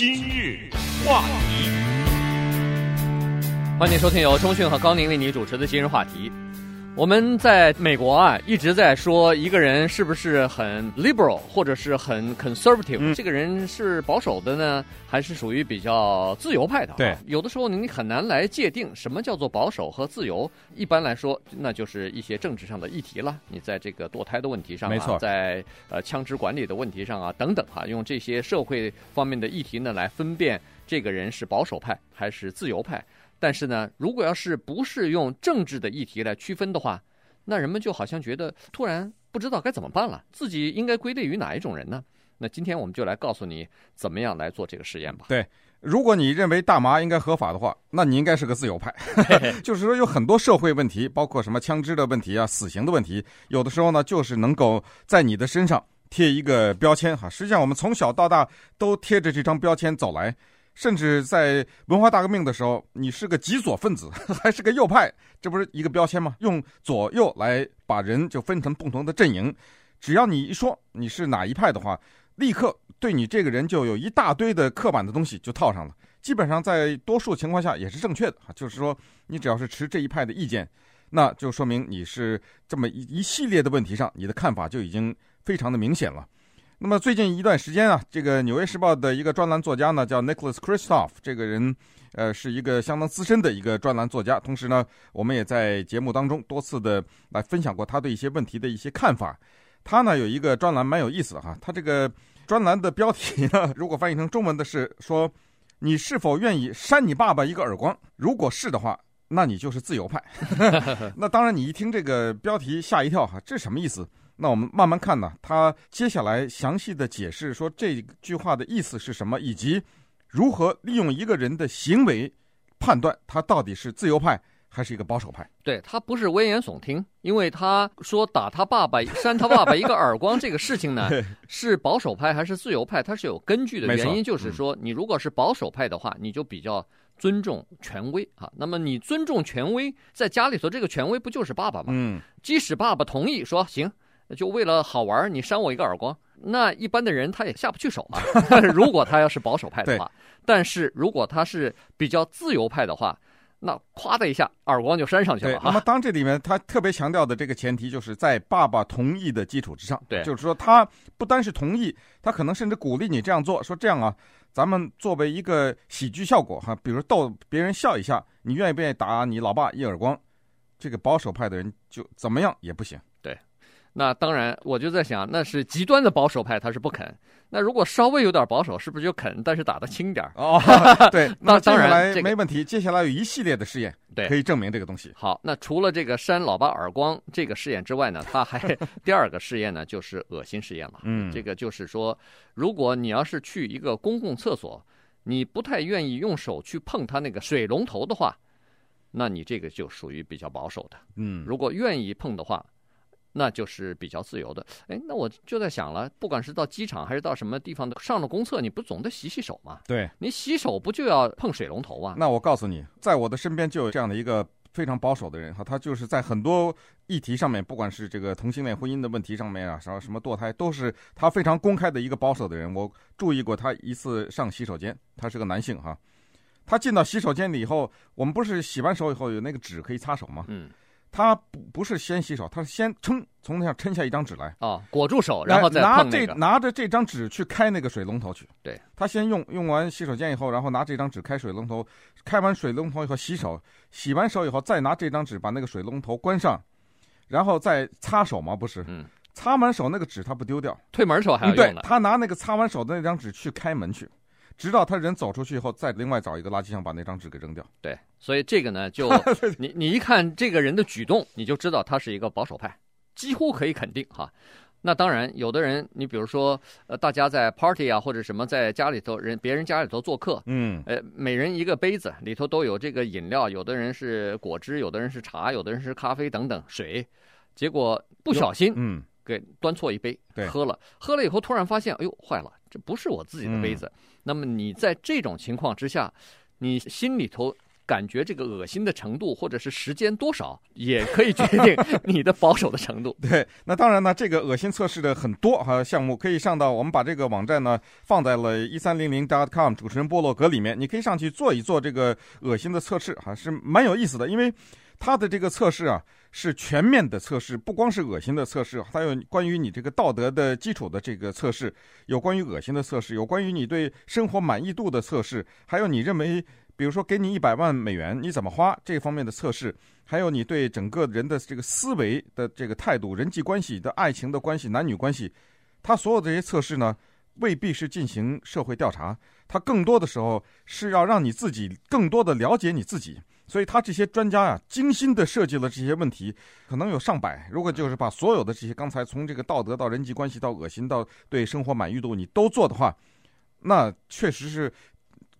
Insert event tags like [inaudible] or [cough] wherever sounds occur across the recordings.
今日话题，欢迎收听由钟讯和高宁为你主持的今日话题。我们在美国啊，一直在说一个人是不是很 liberal 或者是很 conservative，嗯，这个人是保守的呢，还是属于比较自由派的？对，有的时候你很难来界定什么叫做保守和自由。一般来说，那就是一些政治上的议题了。你在这个堕胎的问题上啊，没错，在呃枪支管理的问题上啊等等哈，用这些社会方面的议题呢来分辨这个人是保守派还是自由派。但是呢，如果要是不是用政治的议题来区分的话，那人们就好像觉得突然不知道该怎么办了，自己应该归类于哪一种人呢？那今天我们就来告诉你怎么样来做这个实验吧。对，如果你认为大麻应该合法的话，那你应该是个自由派。[laughs] 就是说，有很多社会问题，包括什么枪支的问题啊、死刑的问题，有的时候呢，就是能够在你的身上贴一个标签哈。实际上，我们从小到大都贴着这张标签走来。甚至在文化大革命的时候，你是个极左分子 [laughs] 还是个右派，这不是一个标签吗？用左右来把人就分成不同的阵营，只要你一说你是哪一派的话，立刻对你这个人就有一大堆的刻板的东西就套上了。基本上在多数情况下也是正确的，就是说你只要是持这一派的意见，那就说明你是这么一一系列的问题上，你的看法就已经非常的明显了。那么最近一段时间啊，这个《纽约时报》的一个专栏作家呢，叫 Nicholas Kristof，这个人，呃，是一个相当资深的一个专栏作家。同时呢，我们也在节目当中多次的来分享过他对一些问题的一些看法。他呢有一个专栏蛮有意思的哈，他这个专栏的标题呢，如果翻译成中文的是说：“你是否愿意扇你爸爸一个耳光？如果是的话，那你就是自由派。” [laughs] 那当然，你一听这个标题吓一跳哈，这什么意思？那我们慢慢看呢，他接下来详细的解释说这句话的意思是什么，以及如何利用一个人的行为判断他到底是自由派还是一个保守派。对，他不是危言耸听，因为他说打他爸爸、扇他爸爸一个耳光这个事情呢，[laughs] 是保守派还是自由派，他是有根据的。原因就是说，你如果是保守派的话，你就比较尊重权威啊。那么你尊重权威，在家里头这个权威不就是爸爸吗？嗯，即使爸爸同意说行。就为了好玩，你扇我一个耳光，那一般的人他也下不去手嘛。[laughs] 如果他要是保守派的话，但是如果他是比较自由派的话，那咵的一下耳光就扇上去了。那么当这里面他特别强调的这个前提，就是在爸爸同意的基础之上。对，就是说他不单是同意，他可能甚至鼓励你这样做，说这样啊，咱们作为一个喜剧效果哈，比如逗别人笑一下，你愿意不愿意打你老爸一耳光？这个保守派的人就怎么样也不行。那当然，我就在想，那是极端的保守派，他是不肯。那如果稍微有点保守，是不是就肯？但是打的轻点儿哦。[laughs] 对，那当然没问题。接下来有一系列的试验，对，可以证明这个东西。好，那除了这个扇老爸耳光这个试验之外呢，他还 [laughs] 第二个试验呢，就是恶心试验了。嗯，这个就是说，如果你要是去一个公共厕所，你不太愿意用手去碰它那个水龙头的话，那你这个就属于比较保守的。嗯，如果愿意碰的话。那就是比较自由的，哎，那我就在想了，不管是到机场还是到什么地方的，上了公厕，你不总得洗洗手吗？对，你洗手不就要碰水龙头啊？那我告诉你，在我的身边就有这样的一个非常保守的人哈，他就是在很多议题上面，不管是这个同性恋婚姻的问题上面啊，什么什么堕胎，都是他非常公开的一个保守的人。我注意过他一次上洗手间，他是个男性哈，他进到洗手间里以后，我们不是洗完手以后有那个纸可以擦手吗？嗯。他不不是先洗手，他是先撑从那上撑下一张纸来。啊，裹住手，然后再那个，拿这拿着这张纸去开那个水龙头去。对，他先用用完洗手间以后，然后拿这张纸开水龙头，开完水龙头以后洗手，洗完手以后再拿这张纸把那个水龙头关上，然后再擦手嘛，不是？嗯，擦完手那个纸他不丢掉，推门时候还要用他拿那个擦完手的那张纸去开门去。直到他人走出去以后，再另外找一个垃圾箱把那张纸给扔掉。对，所以这个呢，[laughs] 就你你一看这个人的举动，你就知道他是一个保守派，几乎可以肯定哈。那当然，有的人，你比如说，呃，大家在 party 啊或者什么，在家里头人别人家里头做客，嗯，呃，每人一个杯子里头都有这个饮料，有的人是果汁，有的人是茶，有的人是咖啡等等水，结果不小心，嗯，给端错一杯，对，喝了，喝了以后突然发现，哎呦，坏了，这不是我自己的杯子。嗯那么你在这种情况之下，你心里头感觉这个恶心的程度，或者是时间多少，也可以决定 [laughs] 你的保守的程度。[laughs] 对，那当然呢，这个恶心测试的很多哈项目，可以上到我们把这个网站呢放在了一三零零 dot com 主持人部落格里面，你可以上去做一做这个恶心的测试，哈，是蛮有意思的，因为他的这个测试啊。是全面的测试，不光是恶心的测试，还有关于你这个道德的基础的这个测试，有关于恶心的测试，有关于你对生活满意度的测试，还有你认为，比如说给你一百万美元，你怎么花这方面的测试，还有你对整个人的这个思维的这个态度、人际关系的爱情的关系、男女关系，他所有这些测试呢，未必是进行社会调查，他更多的时候是要让你自己更多的了解你自己。所以他这些专家呀，精心的设计了这些问题，可能有上百。如果就是把所有的这些刚才从这个道德到人际关系到恶心到对生活满意度你都做的话，那确实是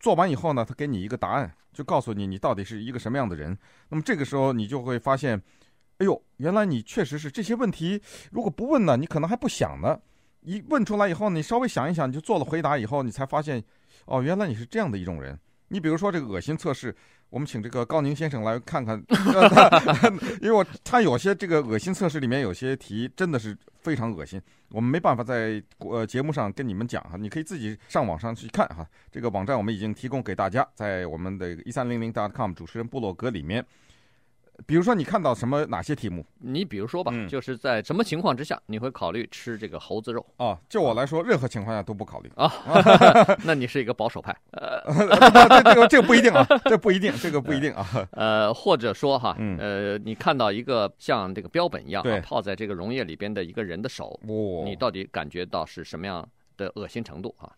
做完以后呢，他给你一个答案，就告诉你你到底是一个什么样的人。那么这个时候你就会发现，哎呦，原来你确实是这些问题，如果不问呢，你可能还不想呢。一问出来以后，你稍微想一想，你就做了回答以后，你才发现，哦，原来你是这样的一种人。你比如说这个恶心测试。我们请这个高宁先生来看看，[laughs] 因为我他有些这个恶心测试里面有些题真的是非常恶心，我们没办法在呃节目上跟你们讲哈，你可以自己上网上去看哈，这个网站我们已经提供给大家，在我们的一三零零 .com 主持人部落格里面。比如说，你看到什么哪些题目？你比如说吧，嗯、就是在什么情况之下你会考虑吃这个猴子肉？啊，就我来说，任何情况下都不考虑啊。[laughs] 那你是一个保守派？呃，这个这个不一定啊，[laughs] 这不一定，这个不一定啊。呃，或者说哈，呃，你看到一个像这个标本一样、啊、泡在这个溶液里边的一个人的手，哦、你到底感觉到是什么样的恶心程度啊？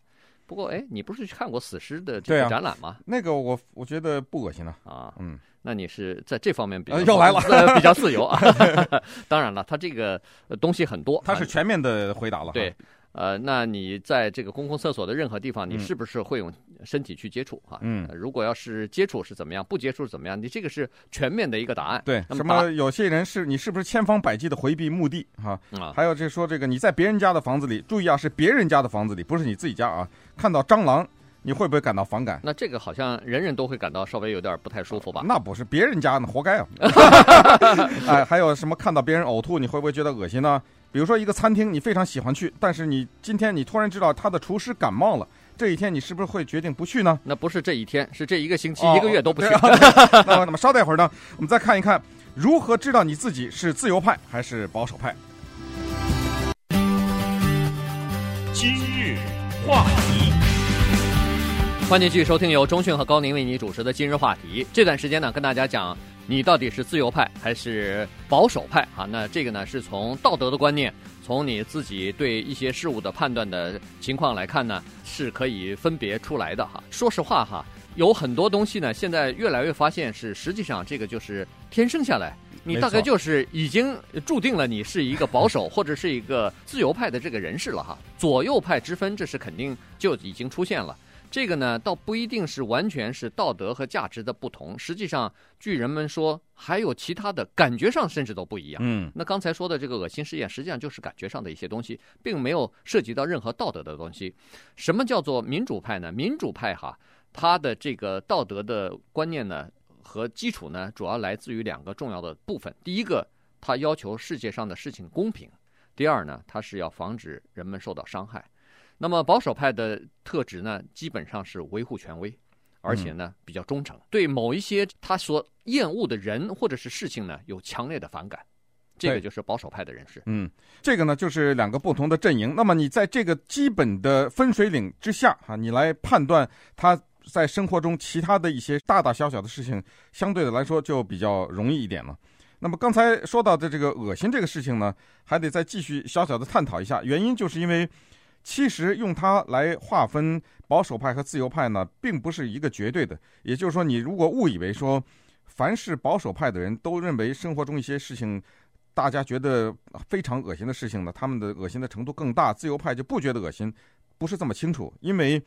不过，哎，你不是去看过死尸的这个展览吗？啊、那个我我觉得不恶心啊。啊，嗯。那你是在这方面比较又来了，比较自由啊。[laughs] 当然了，他这个东西很多，他是全面的回答了。对，呃，那你在这个公共厕所的任何地方，你是不是会用身体去接触啊？嗯，如果要是接触是怎么样，不接触是怎么样？你这个是全面的一个答案。对，什么有些人是你是不是千方百计的回避墓地哈？啊，还有就是说这个你在别人家的房子里，注意啊，是别人家的房子里，不是你自己家啊，看到蟑螂。你会不会感到反感？那这个好像人人都会感到稍微有点不太舒服吧？那不是别人家的，活该啊！[laughs] 哎，还有什么看到别人呕吐，你会不会觉得恶心呢？比如说一个餐厅，你非常喜欢去，但是你今天你突然知道他的厨师感冒了，这一天你是不是会决定不去呢？那不是这一天，是这一个星期、哦、一个月都不去。[laughs] 那么，那么稍待会儿呢，我们再看一看如何知道你自己是自由派还是保守派。今日话题。欢迎继续收听由中讯和高宁为你主持的今日话题。这段时间呢，跟大家讲你到底是自由派还是保守派啊？那这个呢，是从道德的观念，从你自己对一些事物的判断的情况来看呢，是可以分别出来的哈。说实话哈，有很多东西呢，现在越来越发现是实际上这个就是天生下来，你大概就是已经注定了你是一个保守或者是一个自由派的这个人士了哈。左右派之分，这是肯定就已经出现了。这个呢，倒不一定是完全是道德和价值的不同。实际上，据人们说，还有其他的感觉上甚至都不一样。嗯，那刚才说的这个恶心试验，实际上就是感觉上的一些东西，并没有涉及到任何道德的东西。什么叫做民主派呢？民主派哈，它的这个道德的观念呢和基础呢，主要来自于两个重要的部分。第一个，它要求世界上的事情公平；第二呢，它是要防止人们受到伤害。那么保守派的特质呢，基本上是维护权威，而且呢比较忠诚，对某一些他所厌恶的人或者是事情呢有强烈的反感，这个就是保守派的人士。嗯，这个呢就是两个不同的阵营。那么你在这个基本的分水岭之下啊，你来判断他在生活中其他的一些大大小小的事情，相对的来说就比较容易一点了。那么刚才说到的这个恶心这个事情呢，还得再继续小小的探讨一下，原因就是因为。其实用它来划分保守派和自由派呢，并不是一个绝对的。也就是说，你如果误以为说，凡是保守派的人都认为生活中一些事情，大家觉得非常恶心的事情呢，他们的恶心的程度更大，自由派就不觉得恶心，不是这么清楚。因为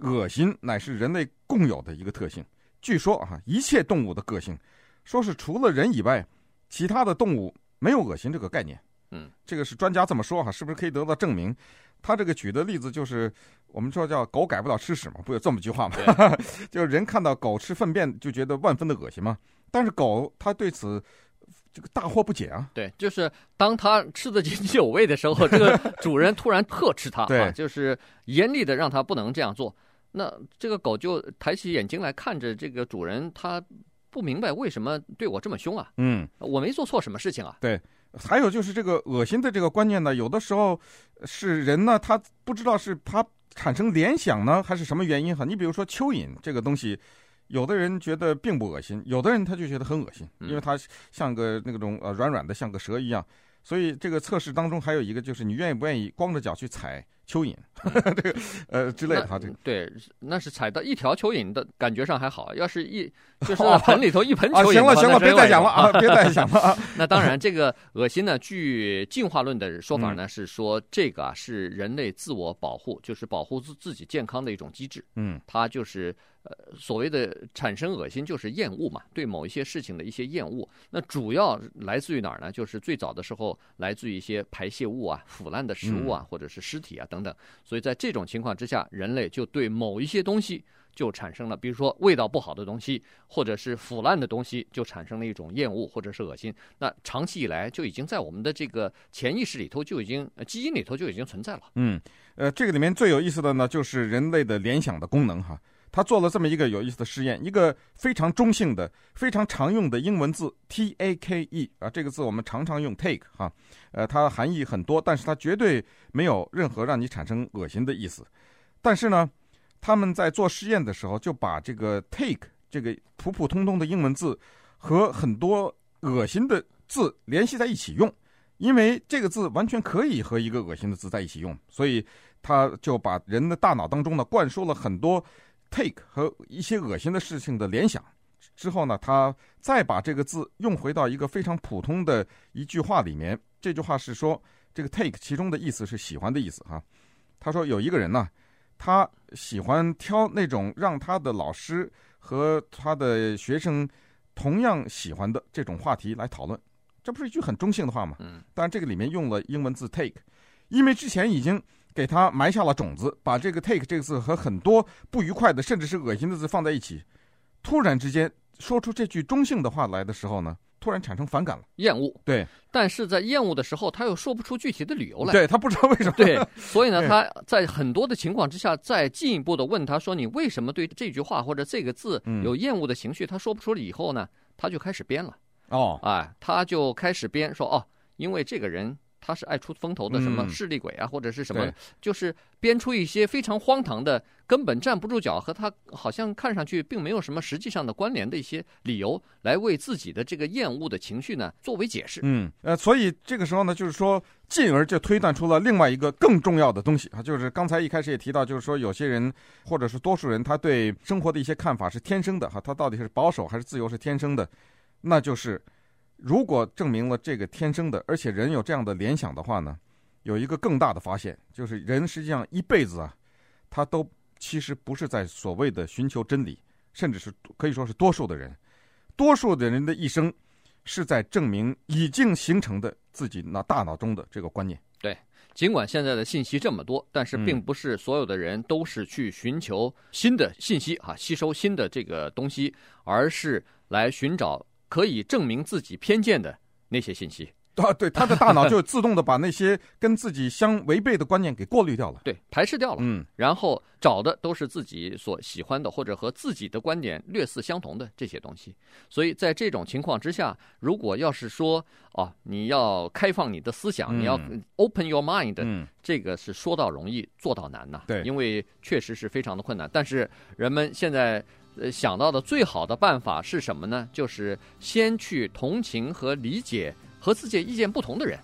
恶心乃是人类共有的一个特性。据说啊，一切动物的个性，说是除了人以外，其他的动物没有恶心这个概念。嗯，这个是专家这么说哈，是不是可以得到证明？他这个举的例子就是我们说叫“狗改不了吃屎”嘛，不有这么句话嘛？[laughs] 就是人看到狗吃粪便就觉得万分的恶心嘛。但是狗它对此这个大惑不解啊。对，就是当它吃得津津有味的时候，这个主人突然呵斥它，[laughs] 对啊，就是严厉的让它不能这样做。那这个狗就抬起眼睛来看着这个主人，他不明白为什么对我这么凶啊？嗯，我没做错什么事情啊。对。还有就是这个恶心的这个观念呢，有的时候是人呢，他不知道是他产生联想呢，还是什么原因哈。你比如说蚯蚓这个东西，有的人觉得并不恶心，有的人他就觉得很恶心，因为它像个那种呃软软的，像个蛇一样。所以这个测试当中还有一个就是你愿意不愿意光着脚去踩蚯蚓，[laughs] 这个呃之类的哈。这个对，那是踩到一条蚯蚓的感觉上还好，要是一 [laughs] 就是盆里头一盆蚯蚓，哦啊，行了行了，别再讲了啊，别再讲了啊。[laughs] 那当然，这个恶心呢，据进化论的说法呢，是说这个啊是人类自我保护，就是保护自自己健康的一种机制。嗯，它就是。呃，所谓的产生恶心就是厌恶嘛，对某一些事情的一些厌恶。那主要来自于哪儿呢？就是最早的时候来自于一些排泄物啊、腐烂的食物啊，或者是尸体啊等等等。所以在这种情况之下，人类就对某一些东西就产生了，比如说味道不好的东西，或者是腐烂的东西，就产生了一种厌恶或者是恶心。那长期以来就已经在我们的这个潜意识里头就已经基因里头就已经存在了。嗯，呃，这个里面最有意思的呢，就是人类的联想的功能哈。他做了这么一个有意思的实验，一个非常中性的、非常常用的英文字 T A K E 啊，这个字我们常常用 take 哈，呃，它含义很多，但是它绝对没有任何让你产生恶心的意思。但是呢，他们在做实验的时候，就把这个 take 这个普普通通的英文字和很多恶心的字联系在一起用，因为这个字完全可以和一个恶心的字在一起用，所以他就把人的大脑当中呢灌输了很多。Take 和一些恶心的事情的联想之后呢，他再把这个字用回到一个非常普通的一句话里面。这句话是说，这个 take 其中的意思是喜欢的意思哈。他说有一个人呢，他喜欢挑那种让他的老师和他的学生同样喜欢的这种话题来讨论。这不是一句很中性的话吗？嗯。但这个里面用了英文字 take，因为之前已经。给他埋下了种子，把这个 take 这个字和很多不愉快的，甚至是恶心的字放在一起，突然之间说出这句中性的话来的时候呢，突然产生反感了，厌恶。对，但是在厌恶的时候，他又说不出具体的理由来。对，他不知道为什么。对，[laughs] 所以呢，他在很多的情况之下，再进一步的问他说：“你为什么对这句话或者这个字有厌恶的情绪？”他说不出了以后呢，他就开始编了。哦，哎，他就开始编说：“哦，因为这个人。”他是爱出风头的什么势利鬼啊，嗯、或者是什么，就是编出一些非常荒唐的、根本站不住脚，和他好像看上去并没有什么实际上的关联的一些理由，来为自己的这个厌恶的情绪呢作为解释。嗯，呃，所以这个时候呢，就是说，进而就推断出了另外一个更重要的东西啊，就是刚才一开始也提到，就是说有些人或者是多数人，他对生活的一些看法是天生的哈，他到底是保守还是自由是天生的，那就是。如果证明了这个天生的，而且人有这样的联想的话呢，有一个更大的发现，就是人实际上一辈子啊，他都其实不是在所谓的寻求真理，甚至是可以说是多数的人，多数的人的一生是在证明已经形成的自己那大脑中的这个观念。对，尽管现在的信息这么多，但是并不是所有的人都是去寻求新的信息啊，吸收新的这个东西，而是来寻找。可以证明自己偏见的那些信息。啊，对，他的大脑就自动的把那些跟自己相违背的观念给过滤掉了，对，排斥掉了，嗯，然后找的都是自己所喜欢的或者和自己的观点略似相同的这些东西。所以在这种情况之下，如果要是说哦，你要开放你的思想，嗯、你要 open your mind，嗯，这个是说到容易做到难呐，对，因为确实是非常的困难。但是人们现在。呃，想到的最好的办法是什么呢？就是先去同情和理解和自己意见不同的人，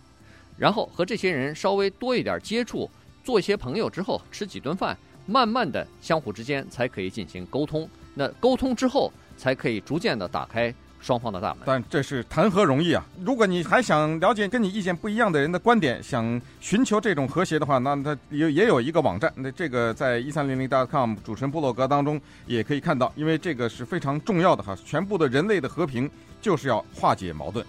然后和这些人稍微多一点接触，做一些朋友之后，吃几顿饭，慢慢的相互之间才可以进行沟通。那沟通之后，才可以逐渐的打开。双方的大门，但这是谈何容易啊！如果你还想了解跟你意见不一样的人的观点，想寻求这种和谐的话，那他也也有一个网站，那这个在一三零零 .com 主持人部落格当中也可以看到，因为这个是非常重要的哈，全部的人类的和平就是要化解矛盾。